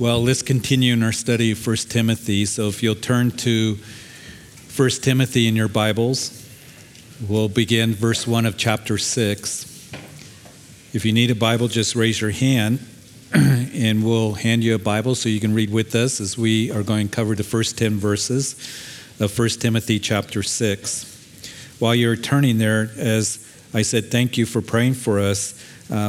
Well, let's continue in our study of 1 Timothy. So if you'll turn to 1 Timothy in your Bibles, we'll begin verse 1 of chapter 6. If you need a Bible, just raise your hand and we'll hand you a Bible so you can read with us as we are going to cover the first 10 verses of 1 Timothy chapter 6. While you're turning there, as I said, thank you for praying for us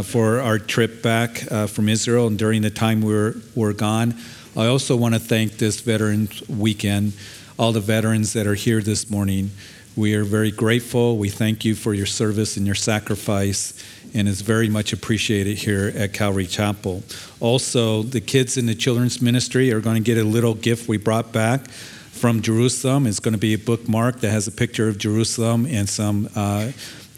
for our trip back uh, from Israel and during the time we were, were gone. I also want to thank this Veterans Weekend, all the veterans that are here this morning. We are very grateful. We thank you for your service and your sacrifice, and it's very much appreciated here at Calvary Chapel. Also, the kids in the children's ministry are going to get a little gift we brought back from Jerusalem. It's going to be a bookmark that has a picture of Jerusalem and some. Uh,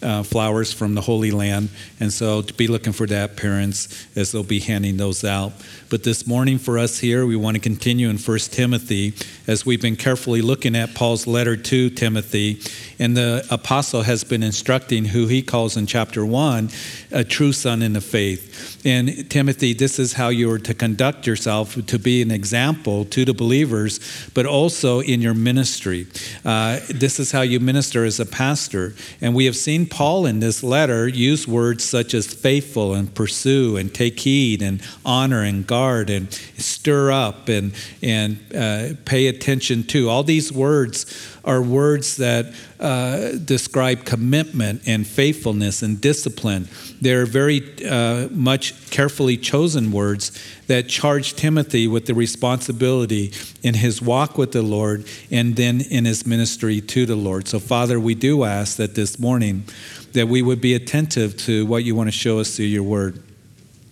uh, flowers from the Holy Land. And so to be looking for that, parents, as they'll be handing those out. But this morning for us here, we want to continue in 1 Timothy as we've been carefully looking at Paul's letter to Timothy. And the apostle has been instructing who he calls in chapter 1 a true son in the faith. And Timothy, this is how you are to conduct yourself to be an example to the believers, but also in your ministry. Uh, this is how you minister as a pastor. And we have seen Paul in this letter used words such as faithful and pursue and take heed and honor and guard and stir up and, and uh, pay attention to. All these words are words that uh, describe commitment and faithfulness and discipline. They're very uh, much carefully chosen words that charge Timothy with the responsibility in his walk with the Lord and then in his ministry to the Lord. So, Father, we do ask that this morning that we would be attentive to what you want to show us through your word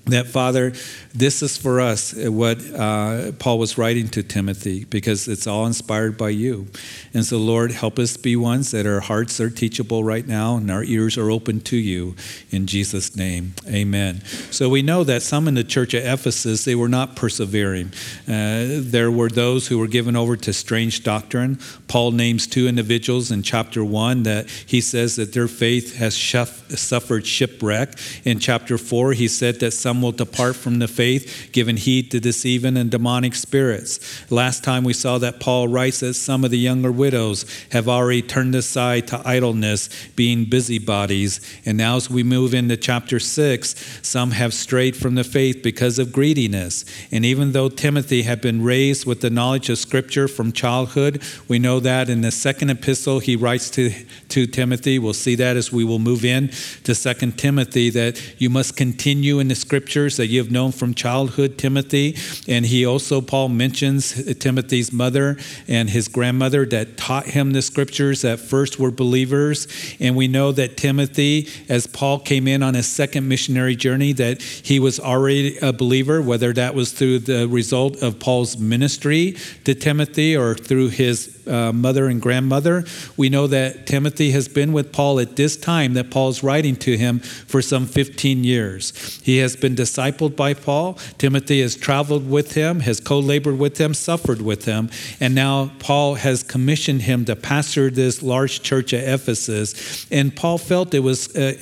that father this is for us uh, what uh, paul was writing to timothy because it's all inspired by you. And so lord help us be ones that our hearts are teachable right now and our ears are open to you. In jesus name amen. So we know that some in the church of ephesus they were not persevering. Uh, there were those who were given over to strange doctrine. Paul names two individuals in chapter 1 that he says that their faith has suffered shipwreck. In chapter 4 he said that some will depart from the faith, giving heed to deceiving and demonic spirits. Last time we saw that Paul writes that some of the younger widows have already turned aside to idleness, being busybodies. And now, as we move into chapter 6, some have strayed from the faith because of greediness. And even though Timothy had been raised with the knowledge of Scripture from childhood, we know that in the second epistle he writes to, to Timothy. We'll see that as we will move in to Second Timothy, that you must continue in the scriptures that you have known from childhood, Timothy. And he also, Paul mentions Timothy's mother and his grandmother that taught him the scriptures that first were believers. And we know that Timothy, as Paul came in on his second missionary journey, that he was already a believer, whether that was through the result of Paul's ministry to Timothy or through his uh, mother and grandmother. We know that Timothy has been with Paul at this time that Paul's writing to him for some 15 years. He has been discipled by Paul. Timothy has traveled with him, has co labored with him, suffered with him, and now Paul has commissioned him to pastor this large church at Ephesus. And Paul felt it was uh,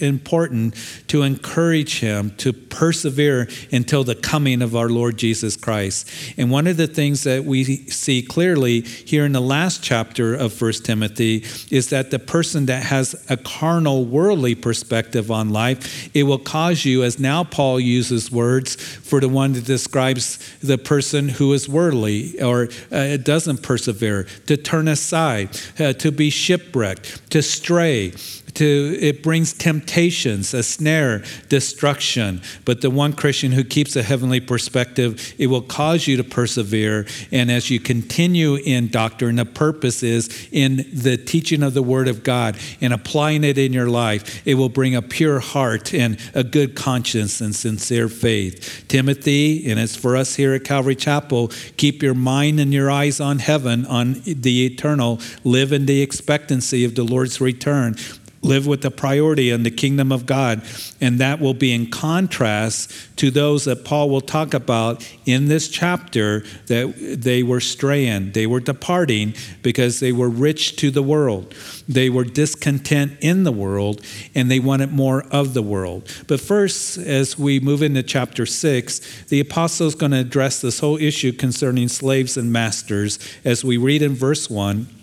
important to encourage him to persevere until the coming of our Lord Jesus Christ. And one of the things that we see clearly here here in the last chapter of First Timothy is that the person that has a carnal, worldly perspective on life, it will cause you, as now Paul uses words for the one that describes the person who is worldly or uh, doesn't persevere, to turn aside, uh, to be shipwrecked, to stray to it brings temptations a snare destruction. But the one christian who keeps a heavenly perspective it will cause you to persevere. And as you continue in doctrine the purpose is in the teaching of the word of god and applying it in your life it will bring a pure heart and a good conscience and sincere faith. Timothy and it's for us here at calvary chapel keep your mind and your eyes on heaven on the eternal live in the expectancy of the lord's return live with a priority in the kingdom of God. And that will be in contrast to those that Paul will talk about in this chapter that they were straying, they were departing because they were rich to the world. They were discontent in the world and they wanted more of the world. But first, as we move into chapter 6, the apostle is going to address this whole issue concerning slaves and masters as we read in verse 1.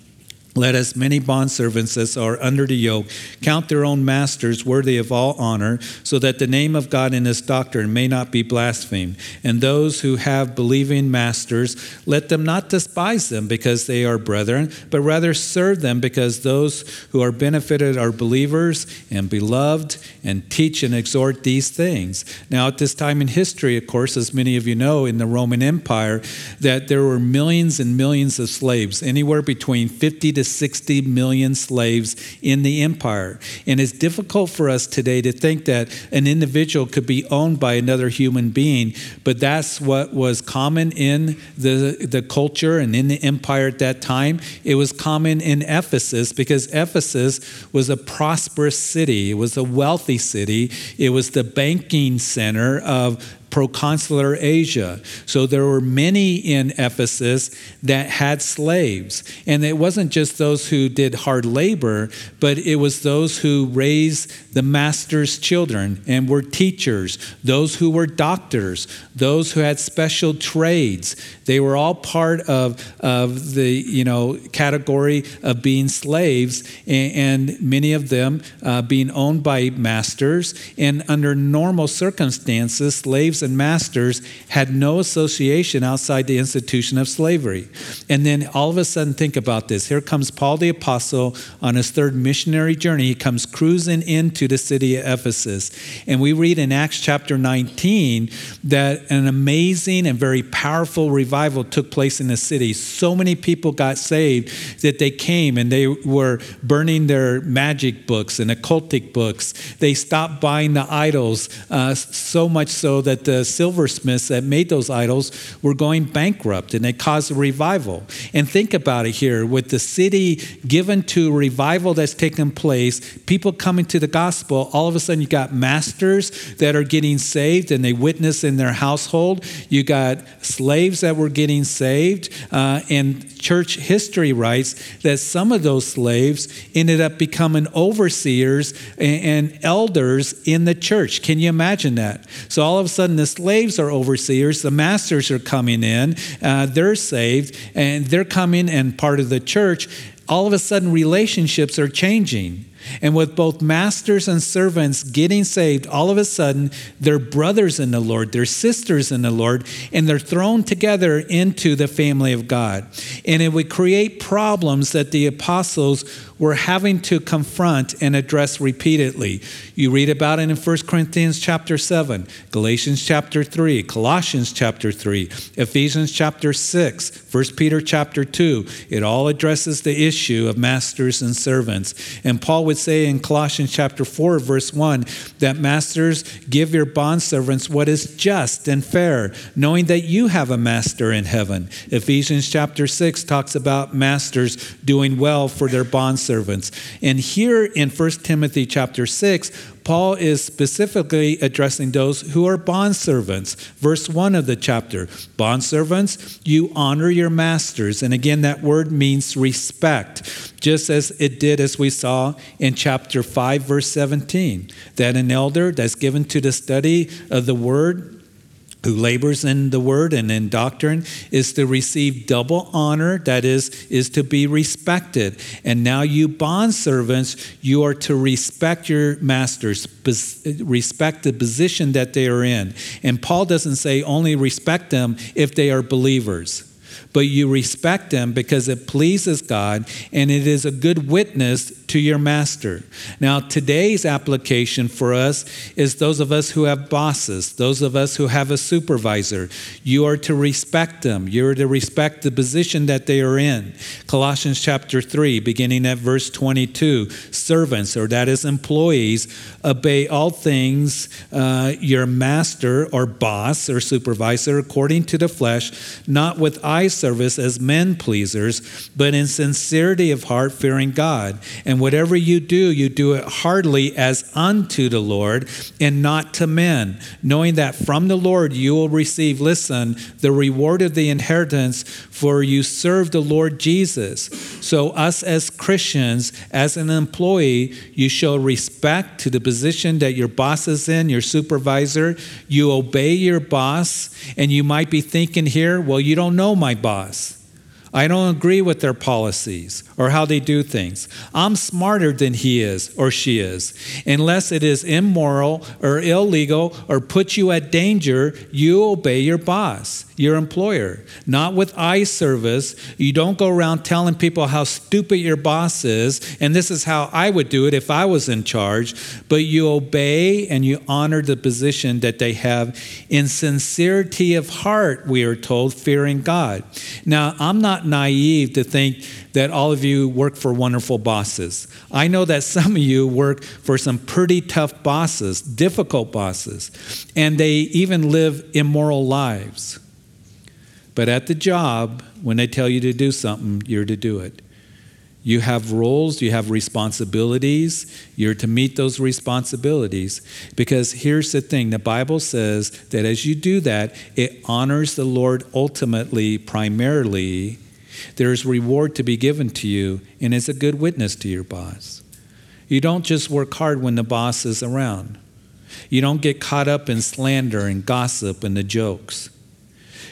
Let as many bondservants as are under the yoke count their own masters worthy of all honor, so that the name of God and his doctrine may not be blasphemed. And those who have believing masters, let them not despise them because they are brethren, but rather serve them because those who are benefited are believers and beloved, and teach and exhort these things. Now, at this time in history, of course, as many of you know, in the Roman Empire, that there were millions and millions of slaves, anywhere between 50 to 60 million slaves in the empire. And it's difficult for us today to think that an individual could be owned by another human being, but that's what was common in the, the culture and in the empire at that time. It was common in Ephesus because Ephesus was a prosperous city, it was a wealthy city, it was the banking center of proconsular Asia. So there were many in Ephesus that had slaves. And it wasn't just those who did hard labor, but it was those who raised the master's children and were teachers, those who were doctors, those who had special trades. They were all part of, of the you know category of being slaves, and, and many of them uh, being owned by masters. And under normal circumstances, slaves and masters had no association outside the institution of slavery. And then all of a sudden, think about this. Here comes Paul the Apostle on his third missionary journey. He comes cruising into the city of Ephesus. And we read in Acts chapter 19 that an amazing and very powerful revival took place in the city. So many people got saved that they came and they were burning their magic books and occultic books. They stopped buying the idols, uh, so much so that the silversmiths that made those idols were going bankrupt and it caused a revival. And think about it here with the city given to revival that's taken place, people coming to the gospel, all of a sudden you got masters that are getting saved and they witness in their household. You got slaves that were getting saved. Uh, and church history writes that some of those slaves ended up becoming overseers and, and elders in the church. Can you imagine that? So all of a sudden, this slaves are overseers, the masters are coming in, uh, they're saved, and they're coming and part of the church. All of a sudden, relationships are changing. And with both masters and servants getting saved, all of a sudden, they're brothers in the Lord, they're sisters in the Lord, and they're thrown together into the family of God. And it would create problems that the apostles were having to confront and address repeatedly. You read about it in 1 Corinthians chapter 7, Galatians chapter 3, Colossians chapter 3, Ephesians chapter 6, 1 Peter chapter 2. It all addresses the issue of masters and servants. And Paul would say in Colossians chapter 4, verse 1, that masters give your bondservants what is just and fair, knowing that you have a master in heaven. Ephesians chapter 6 talks about masters doing well for their bondservants. And here in 1 Timothy chapter 6, Paul is specifically addressing those who are bondservants. Verse 1 of the chapter Bondservants, you honor your masters. And again, that word means respect, just as it did as we saw in chapter 5, verse 17, that an elder that's given to the study of the word who labors in the word and in doctrine is to receive double honor that is is to be respected. And now you bond servants you are to respect your masters respect the position that they are in. And paul doesn't say only respect them if they are believers but you respect them because it pleases God and it is a good witness to your master. Now, today's application for us is those of us who have bosses, those of us who have a supervisor. You are to respect them, you're to respect the position that they are in. Colossians chapter 3, beginning at verse 22 servants, or that is employees, obey all things uh, your master or boss or supervisor according to the flesh, not with eye service as men pleasers, but in sincerity of heart, fearing God. And And whatever you do, you do it heartily as unto the Lord and not to men, knowing that from the Lord you will receive, listen, the reward of the inheritance, for you serve the Lord Jesus. So, us as Christians, as an employee, you show respect to the position that your boss is in, your supervisor. You obey your boss, and you might be thinking here, well, you don't know my boss. I don't agree with their policies or how they do things. I'm smarter than he is or she is. Unless it is immoral or illegal or puts you at danger, you obey your boss, your employer. Not with eye service. You don't go around telling people how stupid your boss is, and this is how I would do it if I was in charge, but you obey and you honor the position that they have in sincerity of heart, we are told, fearing God. Now, I'm not naive to think that all of you work for wonderful bosses. I know that some of you work for some pretty tough bosses, difficult bosses, and they even live immoral lives. But at the job, when they tell you to do something, you're to do it. You have roles, you have responsibilities, you're to meet those responsibilities. Because here's the thing the Bible says that as you do that, it honors the Lord ultimately, primarily, there's reward to be given to you, and it's a good witness to your boss. You don't just work hard when the boss is around. You don't get caught up in slander and gossip and the jokes.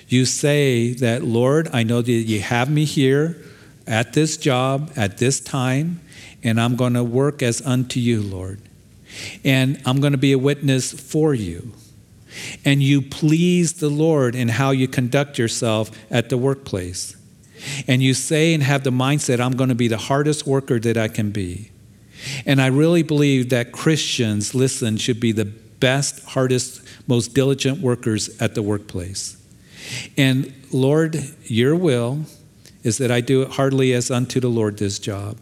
You say that, Lord, I know that you have me here at this job, at this time, and I'm going to work as unto you, Lord. And I'm going to be a witness for you. And you please the Lord in how you conduct yourself at the workplace and you say and have the mindset, I'm going to be the hardest worker that I can be. And I really believe that Christians, listen, should be the best, hardest, most diligent workers at the workplace. And Lord, your will is that I do it heartily as unto the Lord this job.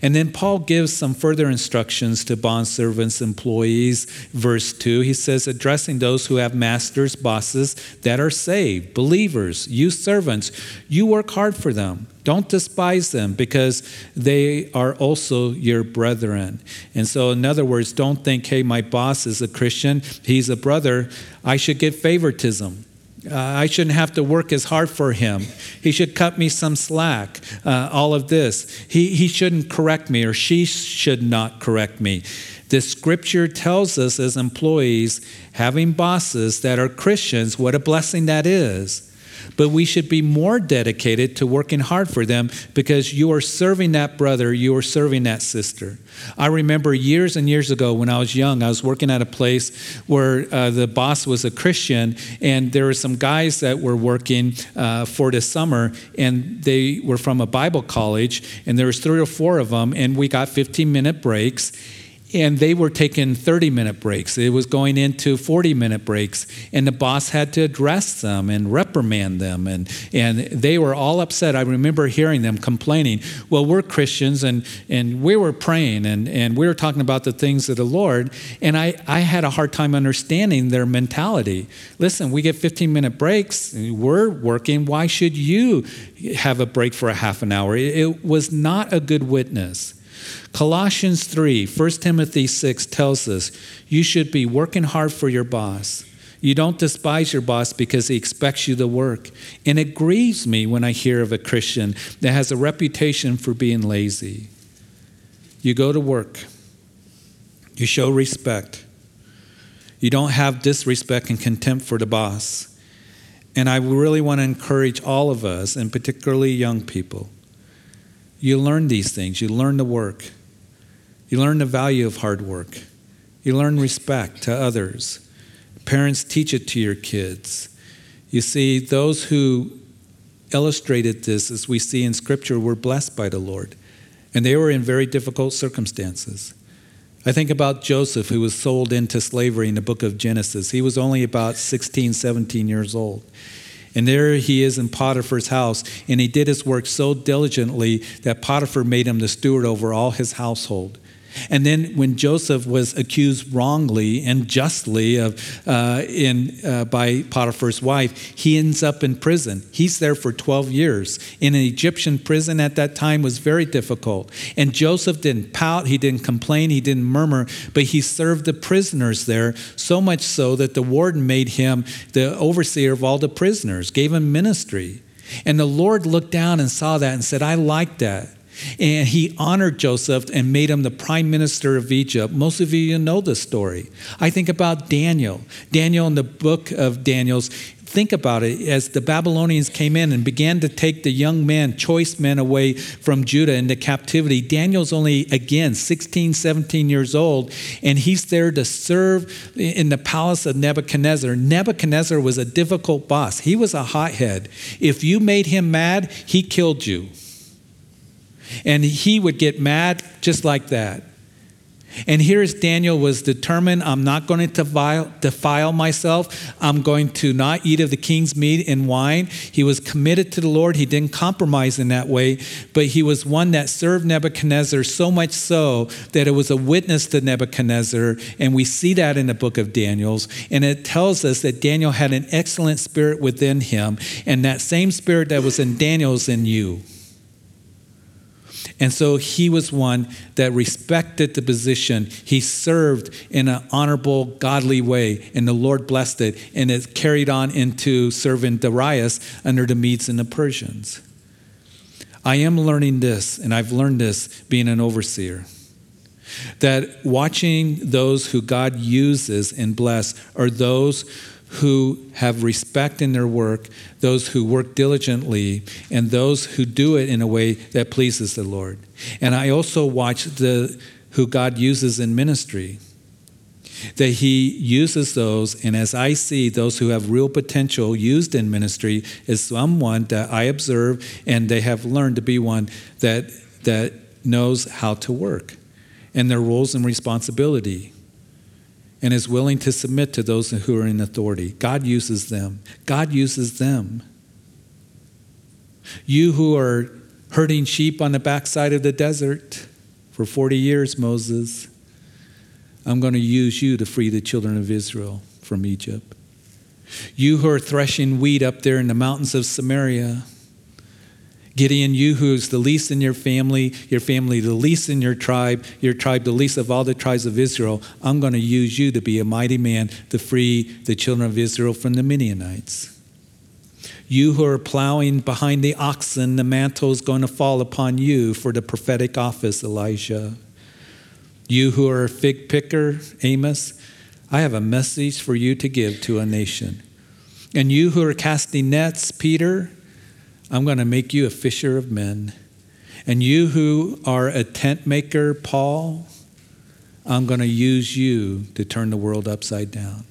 And then Paul gives some further instructions to bondservants, employees. Verse 2, he says, addressing those who have masters, bosses that are saved, believers, you servants, you work hard for them. Don't despise them because they are also your brethren. And so, in other words, don't think, hey, my boss is a Christian, he's a brother, I should get favoritism. Uh, I shouldn't have to work as hard for him. He should cut me some slack. Uh, all of this. He, he shouldn't correct me, or she should not correct me. The scripture tells us as employees, having bosses that are Christians, what a blessing that is. But we should be more dedicated to working hard for them because you are serving that brother, you are serving that sister. I remember years and years ago when I was young, I was working at a place where uh, the boss was a Christian, and there were some guys that were working uh, for the summer, and they were from a Bible college, and there was three or four of them, and we got 15 minute breaks and they were taking 30 minute breaks. It was going into 40 minute breaks, and the boss had to address them and reprimand them, and, and they were all upset. I remember hearing them complaining, Well, we're Christians, and, and we were praying, and, and we were talking about the things of the Lord, and I, I had a hard time understanding their mentality. Listen, we get 15 minute breaks, we're working, why should you have a break for a half an hour? It, it was not a good witness. Colossians 3, 1 Timothy 6 tells us you should be working hard for your boss. You don't despise your boss because he expects you to work. And it grieves me when I hear of a Christian that has a reputation for being lazy. You go to work, you show respect, you don't have disrespect and contempt for the boss. And I really want to encourage all of us, and particularly young people. You learn these things, you learn to work. You learn the value of hard work. You learn respect to others. Parents teach it to your kids. You see, those who illustrated this, as we see in Scripture, were blessed by the Lord. And they were in very difficult circumstances. I think about Joseph, who was sold into slavery in the book of Genesis. He was only about 16, 17 years old. And there he is in Potiphar's house, and he did his work so diligently that Potiphar made him the steward over all his household. And then when Joseph was accused wrongly and justly of, uh, in, uh, by Potiphar's wife, he ends up in prison. He's there for 12 years. In an Egyptian prison at that time was very difficult. And Joseph didn't pout, he didn't complain, he didn't murmur, but he served the prisoners there, so much so that the warden made him the overseer of all the prisoners, gave him ministry. And the Lord looked down and saw that and said, I like that. And he honored Joseph and made him the prime minister of Egypt. Most of you know this story. I think about Daniel. Daniel in the book of Daniel's, think about it as the Babylonians came in and began to take the young men, choice men away from Judah into captivity. Daniel's only, again, 16, 17 years old, and he's there to serve in the palace of Nebuchadnezzar. Nebuchadnezzar was a difficult boss, he was a hothead. If you made him mad, he killed you. And he would get mad just like that. And here's Daniel was determined I'm not going to defile, defile, myself. I'm going to not eat of the king's meat and wine. He was committed to the Lord. He didn't compromise in that way, but he was one that served Nebuchadnezzar so much so that it was a witness to Nebuchadnezzar. And we see that in the book of Daniel's. And it tells us that Daniel had an excellent spirit within him. And that same spirit that was in Daniel's in you. And so he was one that respected the position. He served in an honorable, godly way, and the Lord blessed it, and it carried on into serving Darius under the Medes and the Persians. I am learning this, and I've learned this being an overseer. That watching those who God uses and bless are those who have respect in their work, those who work diligently, and those who do it in a way that pleases the Lord. And I also watch the who God uses in ministry. That he uses those, and as I see those who have real potential used in ministry, is someone that I observe and they have learned to be one that that knows how to work and their roles and responsibility and is willing to submit to those who are in authority. God uses them. God uses them. You who are herding sheep on the backside of the desert for 40 years, Moses, I'm going to use you to free the children of Israel from Egypt. You who are threshing wheat up there in the mountains of Samaria, Gideon, you who's the least in your family, your family the least in your tribe, your tribe the least of all the tribes of Israel, I'm going to use you to be a mighty man to free the children of Israel from the Midianites. You who are plowing behind the oxen, the mantle is going to fall upon you for the prophetic office, Elijah. You who are a fig picker, Amos, I have a message for you to give to a nation. And you who are casting nets, Peter, I'm going to make you a fisher of men. And you who are a tent maker, Paul, I'm going to use you to turn the world upside down.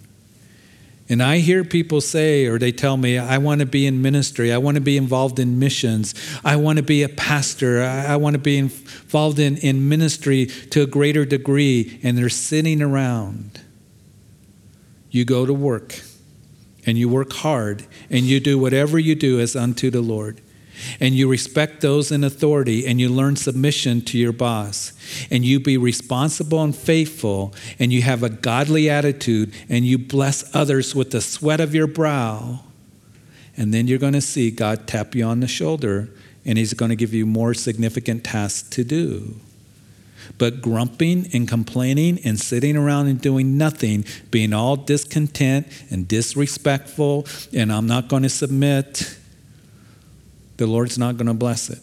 And I hear people say, or they tell me, I want to be in ministry. I want to be involved in missions. I want to be a pastor. I, want to be involved in, in ministry to a greater degree. And they're sitting around. You go to work and you work hard and you do whatever you do as unto the Lord. And you respect those in authority and you learn submission to your boss. And you be responsible and faithful and you have a godly attitude and you bless others with the sweat of your brow. And then you're going to see God tap you on the shoulder and He's going to give you more significant tasks to do. But grumping and complaining and sitting around and doing nothing, being all discontent and disrespectful, and I'm not going to submit, the Lord's not going to bless it.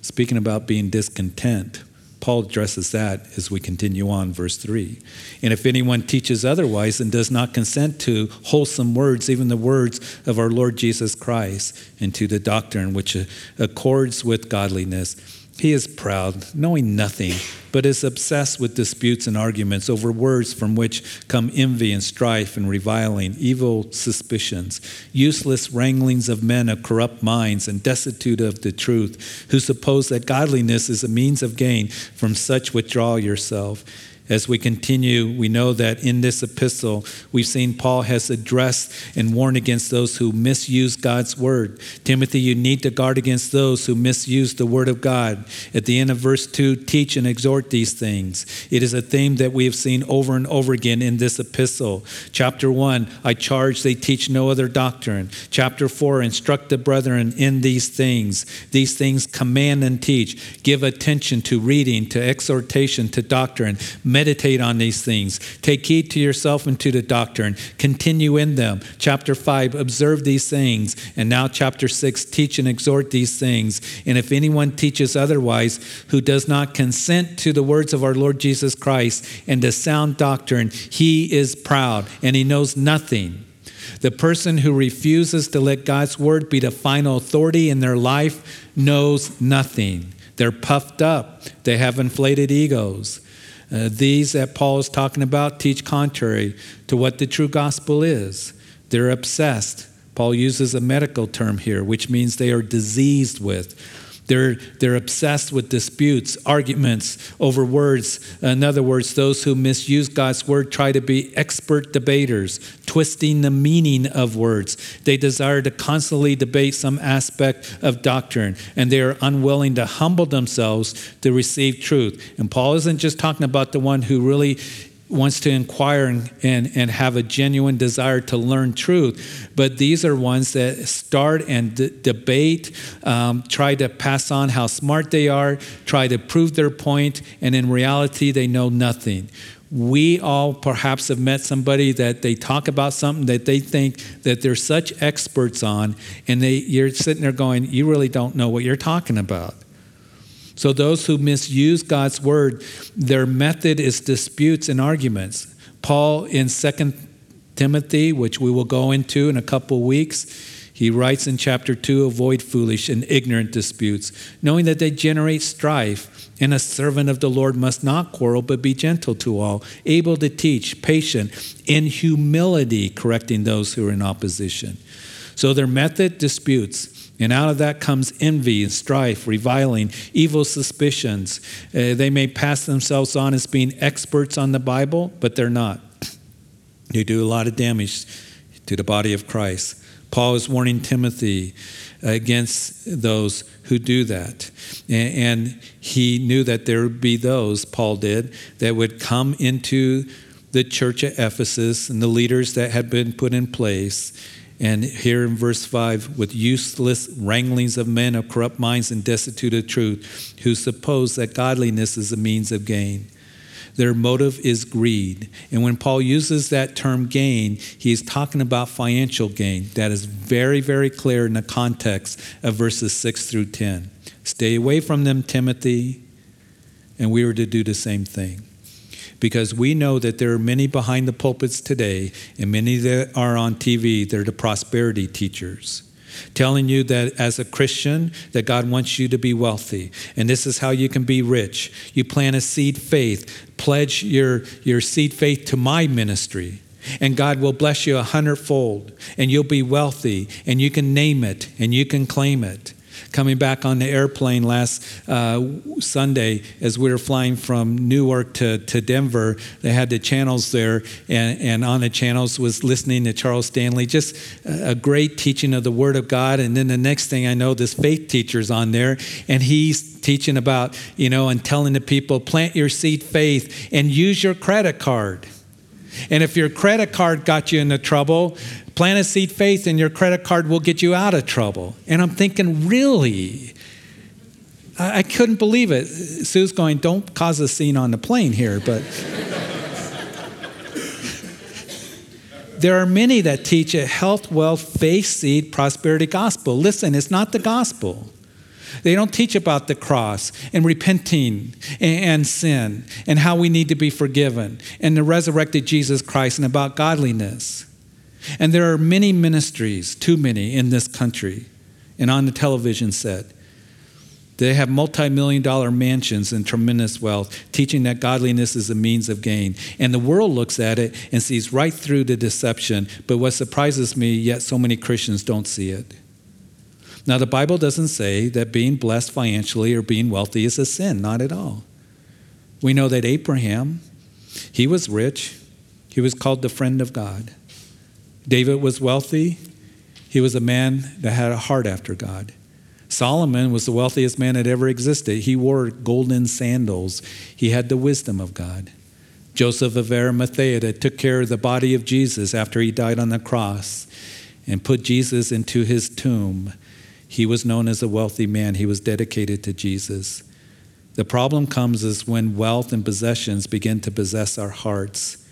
Speaking about being discontent, Paul addresses that as we continue on, verse 3. And if anyone teaches otherwise and does not consent to wholesome words, even the words of our Lord Jesus Christ, and to the doctrine which accords with godliness, he is proud, knowing nothing, but is obsessed with disputes and arguments over words from which come envy and strife and reviling, evil suspicions, useless wranglings of men of corrupt minds and destitute of the truth, who suppose that godliness is a means of gain. From such withdraw yourself. As we continue, we know that in this epistle, we've seen Paul has addressed and warned against those who misuse God's word. Timothy, you need to guard against those who misuse the word of God. At the end of verse 2, teach and exhort these things. It is a theme that we have seen over and over again in this epistle. Chapter 1, I charge they teach no other doctrine. Chapter 4, instruct the brethren in these things. These things command and teach. Give attention to reading, to exhortation, to doctrine Meditate on these things. Take heed to yourself and to the doctrine. Continue in them. Chapter 5, observe these things. And now, chapter 6, teach and exhort these things. And if anyone teaches otherwise, who does not consent to the words of our Lord Jesus Christ and the sound doctrine, he is proud and he knows nothing. The person who refuses to let God's word be the final authority in their life knows nothing. They're puffed up, they have inflated egos. Uh, these that Paul is talking about teach contrary to what the true gospel is. They're obsessed. Paul uses a medical term here, which means they are diseased with. They're, they're obsessed with disputes, arguments over words. In other words, those who misuse God's word try to be expert debaters, twisting the meaning of words. They desire to constantly debate some aspect of doctrine, and they are unwilling to humble themselves to receive truth. And Paul isn't just talking about the one who really wants to inquire and, and, and have a genuine desire to learn truth. But these are ones that start and d- debate, um, try to pass on how smart they are, try to prove their point, and in reality, they know nothing. We all perhaps have met somebody that they talk about something that they think that they're such experts on, and they, you're sitting there going, You really don't know what you're talking about. So, those who misuse God's word, their method is disputes and arguments. Paul in 2 Timothy, which we will go into in a couple weeks, he writes in chapter 2 avoid foolish and ignorant disputes, knowing that they generate strife. And a servant of the Lord must not quarrel, but be gentle to all, able to teach, patient, in humility, correcting those who are in opposition. So their method disputes. And out of that comes envy and strife, reviling, evil suspicions. Uh, they may pass themselves on as being experts on the Bible, but they're not. They do a lot of damage to the body of Christ. Paul is warning Timothy against those who do that. And he knew that there would be those, Paul did, that would come into the church at Ephesus and the leaders that had been put in place and here in verse 5, with useless wranglings of men of corrupt minds and destitute of truth, who suppose that godliness is a means of gain. Their motive is greed. And when Paul uses that term gain, he's talking about financial gain. That is very, very clear in the context of verses 6 through 10. Stay away from them, Timothy. And we were to do the same thing because we know that there are many behind the pulpits today and many that are on TV, they're the prosperity teachers telling you that as a Christian that God wants you to be wealthy and this is how you can be rich. You plant a seed faith, pledge your your seed faith to my ministry and God will bless you a hundredfold and you'll be wealthy and you can name it and you can claim it coming back on the airplane last uh, Sunday as we were flying from Newark to, to Denver. They had the channels there, and, and on the channels was listening to Charles Stanley, just a great teaching of the Word of God. And then the next thing I know, this faith teacher's on there, and he's teaching about, you know, and telling the people, plant your seed faith and use your credit card. And if your credit card got you into trouble, Plant a seed faith, and your credit card will get you out of trouble. And I'm thinking, really? I, I couldn't believe it. Sue's going, don't cause a scene on the plane here, but. there are many that teach a health, wealth, faith, seed, prosperity gospel. Listen, it's not the gospel. They don't teach about the cross and repenting and, sin and how we need to be forgiven and the resurrected Jesus Christ and about godliness. And there are many ministries, too many, in this country and on the television set. They have multi million dollar mansions and tremendous wealth, teaching that godliness is a means of gain. And the world looks at it and sees right through the deception. But what surprises me, yet so many Christians don't see it. Now, the Bible doesn't say that being blessed financially or being wealthy is a sin, not at all. We know that Abraham, He was rich, he was called the friend of God. David was wealthy, he was a man that had a heart after God. Solomon was the wealthiest man that ever existed. He wore golden sandals. He had the wisdom of God. Joseph of Arimathea that took care of the body of Jesus after he died on the cross and put Jesus into his tomb. He was known as a wealthy man. He was dedicated to Jesus. The problem comes is when wealth and possessions begin to possess our hearts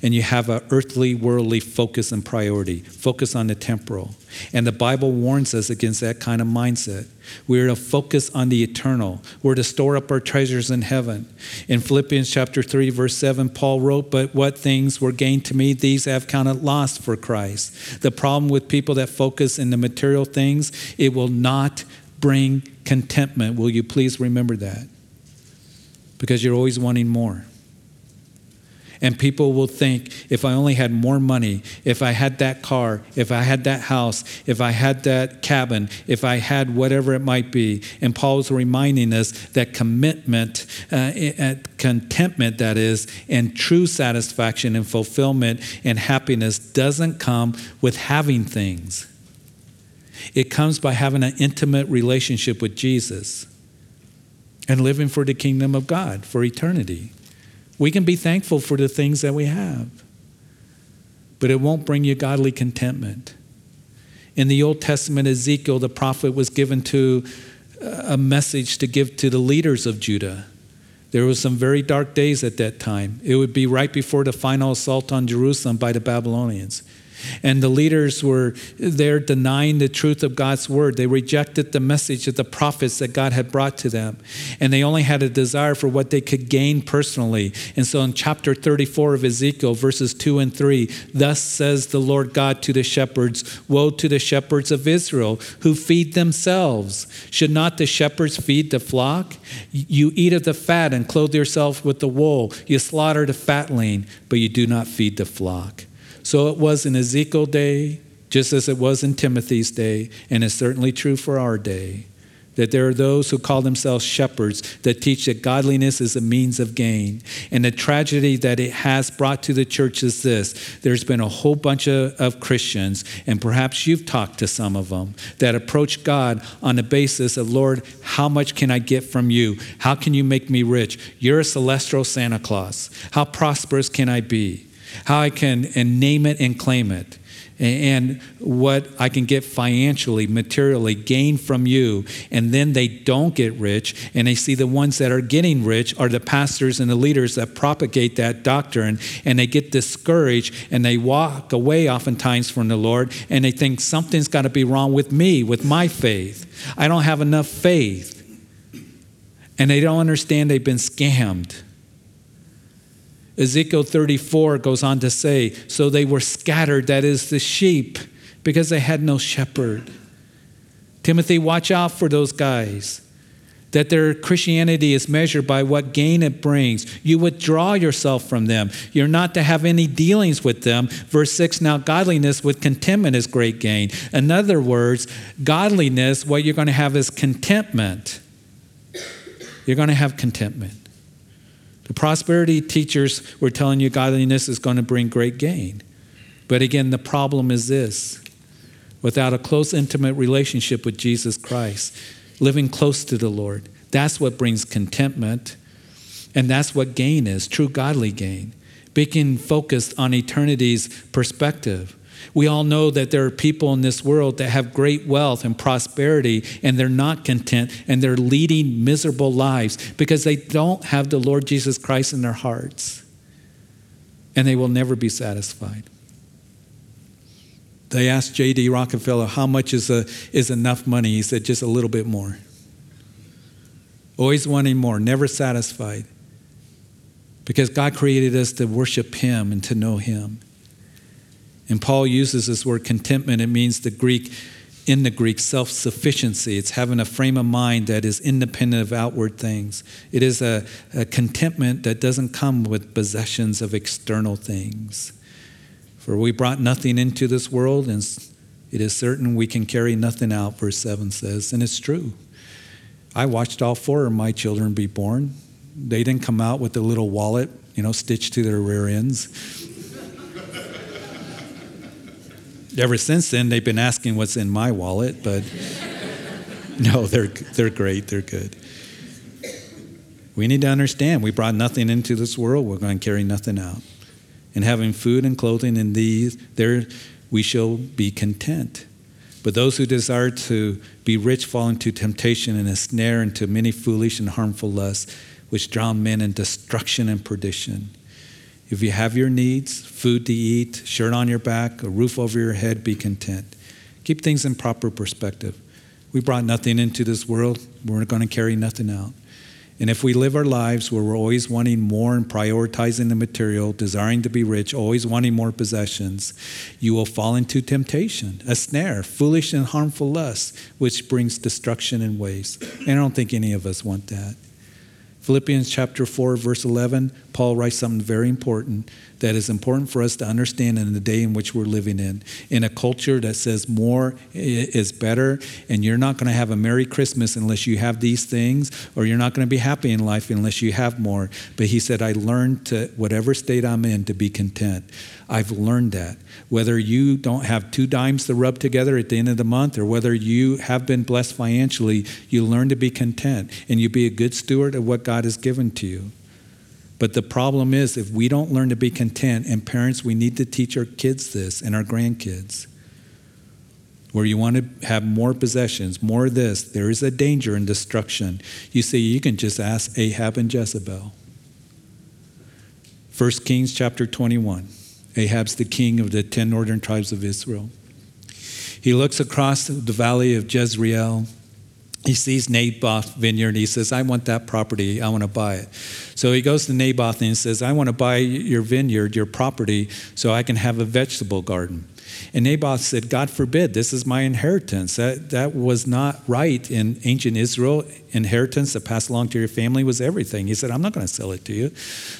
and you have an earthly, worldly focus and priority, focus on the temporal. And the Bible warns us against that kind of mindset. We're to focus on the eternal. We're to store up our treasures in heaven. In Philippians chapter 3, verse 7, Paul wrote, But what things were gained to me, these I have counted lost for Christ. The problem with people that focus in the material things, it will not bring contentment. Will you please remember that? Because you're always wanting more. And people will think if I only had more money, if I had that car, if I had that house, if I had that cabin, if I had whatever it might be. And Paul's reminding us that commitment, uh, contentment, that is, and true satisfaction and fulfillment and happiness doesn't come with having things. It comes by having an intimate relationship with Jesus and living for the kingdom of God for eternity. We can be thankful for the things that we have, but it won't bring you godly contentment. In the Old Testament, Ezekiel, the prophet, was given to uh, a message to give to the leaders of Judah. There were some very dark days at that time. It would be right before the final assault on Jerusalem by the Babylonians. And the leaders were there denying the truth of God's word. They rejected the message of the prophets that God had brought to them. And they only had a desire for what they could gain personally. And so in chapter 34 of Ezekiel, verses 2 and 3, thus says the Lord God to the shepherds Woe to the shepherds of Israel who feed themselves. Should not the shepherds feed the flock? You eat of the fat and clothe yourself with the wool. You slaughter the fatling, but you do not feed the flock. So it was in Ezekiel's day, just as it was in Timothy's day, and it's certainly true for our day, that there are those who call themselves shepherds that teach that godliness is a means of gain. And the tragedy that it has brought to the church is this there's been a whole bunch of, of Christians, and perhaps you've talked to some of them, that approach God on the basis of, Lord, how much can I get from you? How can you make me rich? You're a celestial Santa Claus. How prosperous can I be? How I can and name it and claim it, and what I can get financially, materially, gain from you. And then they don't get rich, and they see the ones that are getting rich are the pastors and the leaders that propagate that doctrine, and they get discouraged and they walk away oftentimes from the Lord, and they think something's got to be wrong with me, with my faith. I don't have enough faith. And they don't understand they've been scammed. Ezekiel 34 goes on to say, So they were scattered, that is, the sheep, because they had no shepherd. Timothy, watch out for those guys. That their Christianity is measured by what gain it brings. You withdraw yourself from them. You're not to have any dealings with them. Verse 6 Now, godliness with contentment is great gain. In other words, godliness, what you're going to have is contentment. You're going to have contentment. The prosperity teachers were telling you godliness is going to bring great gain. But again, the problem is this without a close, intimate relationship with Jesus Christ, living close to the Lord, that's what brings contentment. And that's what gain is true godly gain. Being focused on eternity's perspective. We all know that there are people in this world that have great wealth and prosperity and they're not content and they're leading miserable lives because they don't have the Lord Jesus Christ in their hearts. And they will never be satisfied. They asked J.D. Rockefeller, How much is, a, is enough money? He said, Just a little bit more. Always wanting more, never satisfied. Because God created us to worship Him and to know Him. And Paul uses this word contentment. It means the Greek, in the Greek, self sufficiency. It's having a frame of mind that is independent of outward things. It is a, a contentment that doesn't come with possessions of external things. For we brought nothing into this world, and it is certain we can carry nothing out, verse 7 says. And it's true. I watched all four of my children be born. They didn't come out with a little wallet you know, stitched to their rear ends. Ever since then, they've been asking what's in my wallet, but no, they're, they're great. They're good. We need to understand we brought nothing into this world, we're going to carry nothing out. And having food and clothing in these, there we shall be content. But those who desire to be rich fall into temptation and a snare into many foolish and harmful lusts, which drown men in destruction and perdition. If you have your needs, food to eat, shirt on your back, a roof over your head, be content. Keep things in proper perspective. We brought nothing into this world, we're going to carry nothing out. And if we live our lives where we're always wanting more and prioritizing the material, desiring to be rich, always wanting more possessions, you will fall into temptation, a snare, foolish and harmful lust, which brings destruction and waste. And I don't think any of us want that. Philippians chapter 4, verse 11, Paul writes something very important that is important for us to understand in the day in which we're living in. In a culture that says more is better, and you're not going to have a Merry Christmas unless you have these things, or you're not going to be happy in life unless you have more. But he said, I learned to, whatever state I'm in, to be content. I've learned that. Whether you don't have two dimes to rub together at the end of the month, or whether you have been blessed financially, you learn to be content and you be a good steward of what God has given to you. But the problem is, if we don't learn to be content, and parents, we need to teach our kids this and our grandkids. Where you want to have more possessions, more of this, there is a danger and destruction. You see, you can just ask Ahab and Jezebel. 1 Kings chapter 21. Ahab's the king of the ten northern tribes of Israel. He looks across the valley of Jezreel he sees Naboth vineyard. He says, I want that property. I want to buy it. So he goes to Naboth and he says, I want to buy your vineyard, your property, so I can have a vegetable garden. And Naboth said, God forbid, this is my inheritance. That, that was not right in ancient Israel. Inheritance that passed along to your family was everything. He said, I'm not going to sell it to you.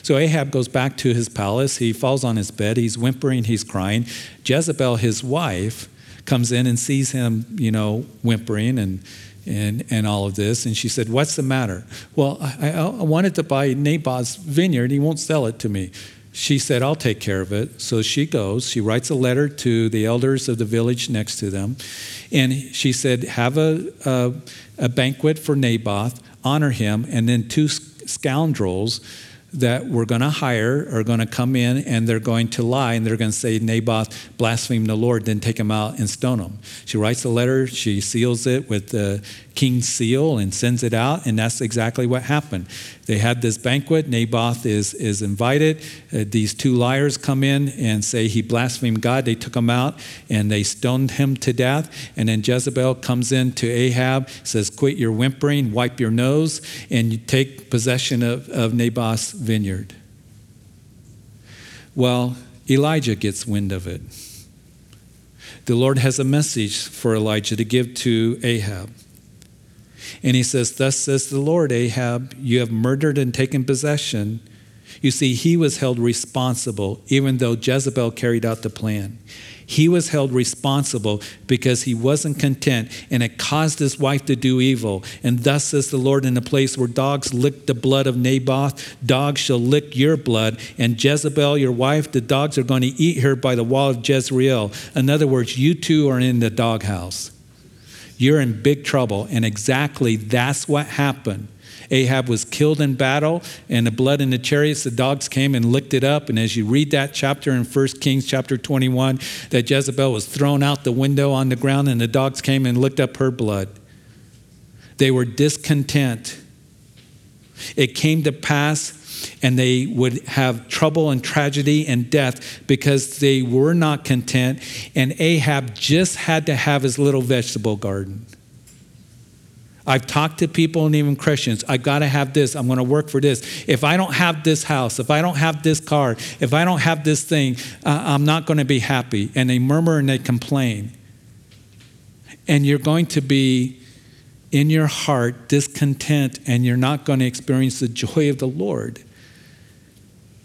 So Ahab goes back to his palace. He falls on his bed. He's whimpering, he's crying. Jezebel, his wife, comes in and sees him, you know, whimpering and and, and all of this. And she said, What's the matter? Well, I, I wanted to buy Naboth's vineyard. He won't sell it to me. She said, I'll take care of it. So she goes. She writes a letter to the elders of the village next to them. And she said, Have a, a, a banquet for Naboth, honor him, and then two scoundrels that we're going to hire are going to come in and they're going to lie and they're going to say Naboth blasphemed the Lord, then take him out and stone him. She writes a letter, she seals it with the king's seal and sends it out, and that's exactly what happened. They had this banquet. Naboth is, is invited. Uh, these two liars come in and say he blasphemed God. They took him out and they stoned him to death. And then Jezebel comes in to Ahab, says, Quit your whimpering, wipe your nose, and you take possession of, of Naboth's vineyard. Well, Elijah gets wind of it. The Lord has a message for Elijah to give to Ahab. And he says, Thus says the Lord, Ahab, you have murdered and taken possession. You see, he was held responsible, even though Jezebel carried out the plan. He was held responsible because he wasn't content, and it caused his wife to do evil. And thus says the Lord, in the place where dogs lick the blood of Naboth, dogs shall lick your blood. And Jezebel, your wife, the dogs are going to eat her by the wall of Jezreel. In other words, you two are in the doghouse you're in big trouble. And exactly that's what happened. Ahab was killed in battle, and the blood in the chariots, the dogs came and licked it up. And as you read that chapter in 1 Kings chapter 21, that Jezebel was thrown out the window on the ground, and the dogs came and licked up her blood. They were discontent. It came to pass and they would have trouble and tragedy and death because they were not content. And Ahab just had to have his little vegetable garden. I've talked to people and even Christians. I've got to have this. I'm going to work for this. If I don't have this house, if I don't have this car, if I don't have this thing, uh, I'm not going to be happy. And they murmur and they complain. And you're going to be in your heart discontent and you're not going to experience the joy of the Lord.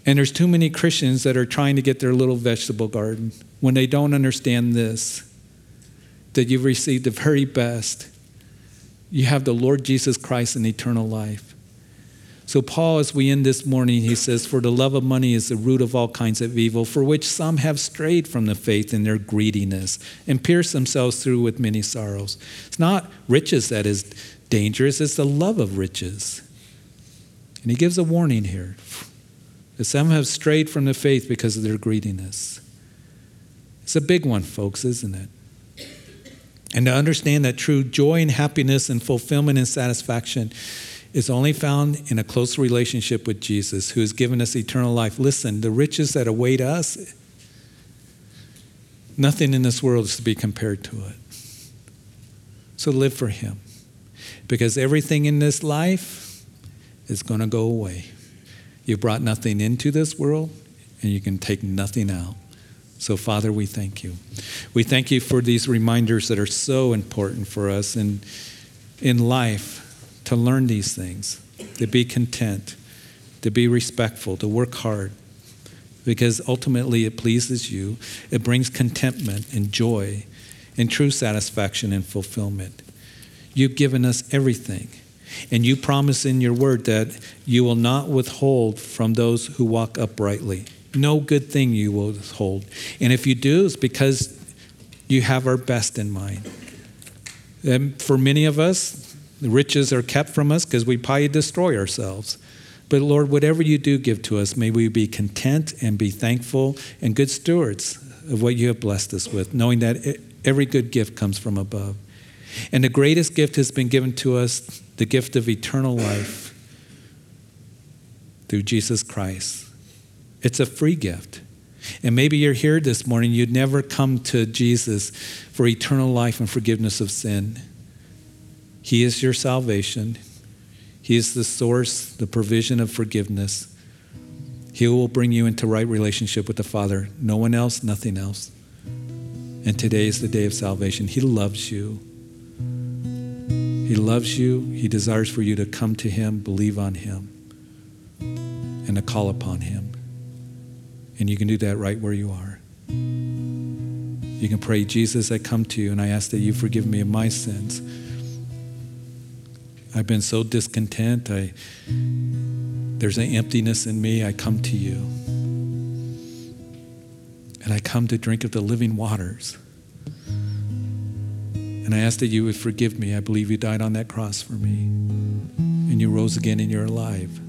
And there's too many Christians that are trying to get their little vegetable garden when they don't understand this that you've received the very best. You have the Lord Jesus Christ and eternal life. So, Paul, as we end this morning, he says, For the love of money is the root of all kinds of evil, for which some have strayed from the faith in their greediness and pierced themselves through with many sorrows. It's not riches that is dangerous, it's the love of riches. And he gives a warning here that some have strayed from the faith because of their greediness. It's a big one, folks, isn't it? And to understand that true joy and happiness and fulfillment and satisfaction is only found in a close relationship with Jesus, who has given us eternal life. Listen, the riches that await us, nothing in this world is to be compared to it. So live for Him. Because everything in this life is going to go away. You brought nothing into this world, and you can take nothing out. So, Father, we thank you. We thank you for these reminders that are so important for us in, in life to learn these things, to be content, to be respectful, to work hard, because ultimately it pleases you. It brings contentment and joy and true satisfaction and fulfillment. You've given us everything. And you promise in your word that you will not withhold from those who walk uprightly. No good thing you will withhold. And if you do, it's because you have our best in mind. And for many of us, the riches are kept from us because we probably destroy ourselves. But Lord, whatever you do give to us, may we be content and be thankful and good stewards of what you have blessed us with, knowing that every good gift comes from above. And the greatest gift has been given to us the gift of eternal life through Jesus Christ. It's a free gift. And maybe you're here this morning, you'd never come to Jesus for eternal life and forgiveness of sin. He is your salvation. He is the source, the provision of forgiveness. He will bring you into right relationship with the Father. No one else, nothing else. And today is the day of salvation. He loves you. He loves you. He desires for you to come to Him, believe on Him, and to call upon Him. And you can do that right where you are. You can pray, Jesus, I come to you and I ask that you forgive me of my sins. I've been so discontent. I, there's an emptiness in me. I come to you. And I come to drink of the living waters. And I ask that you would forgive me. I believe you died on that cross for me. And you rose again and you're alive.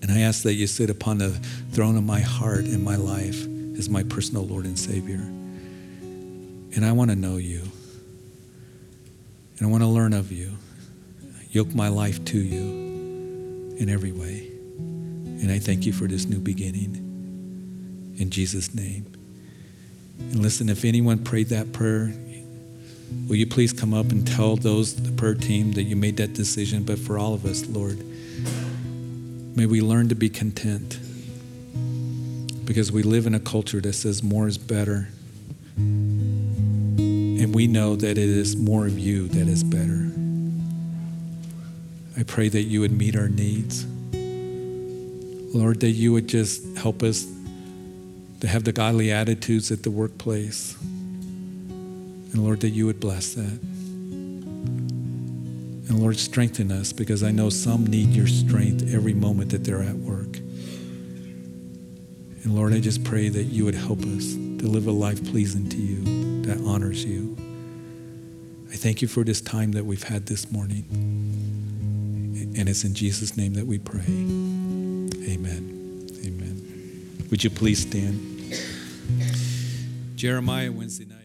And I ask that you sit upon the throne of my heart and my life as my personal Lord and Savior. And I want to know you. And I want to learn of you yoke my life to you in every way. And I thank you for this new beginning. In Jesus' name. And listen, if anyone prayed that prayer, will you please come up and tell those, the prayer team, that you made that decision? But for all of us, Lord, may we learn to be content because we live in a culture that says more is better. And we know that it is more of you that is better. I pray that you would meet our needs. Lord, that you would just help us to have the godly attitudes at the workplace. And Lord, that you would bless that. And Lord, strengthen us because I know some need your strength every moment that they're at work. And Lord, I just pray that you would help us to live a life pleasing to you, that honors you. I thank you for this time that we've had this morning. And it's in Jesus' name that we pray. Amen. Amen. Would you please stand? Jeremiah, Wednesday night.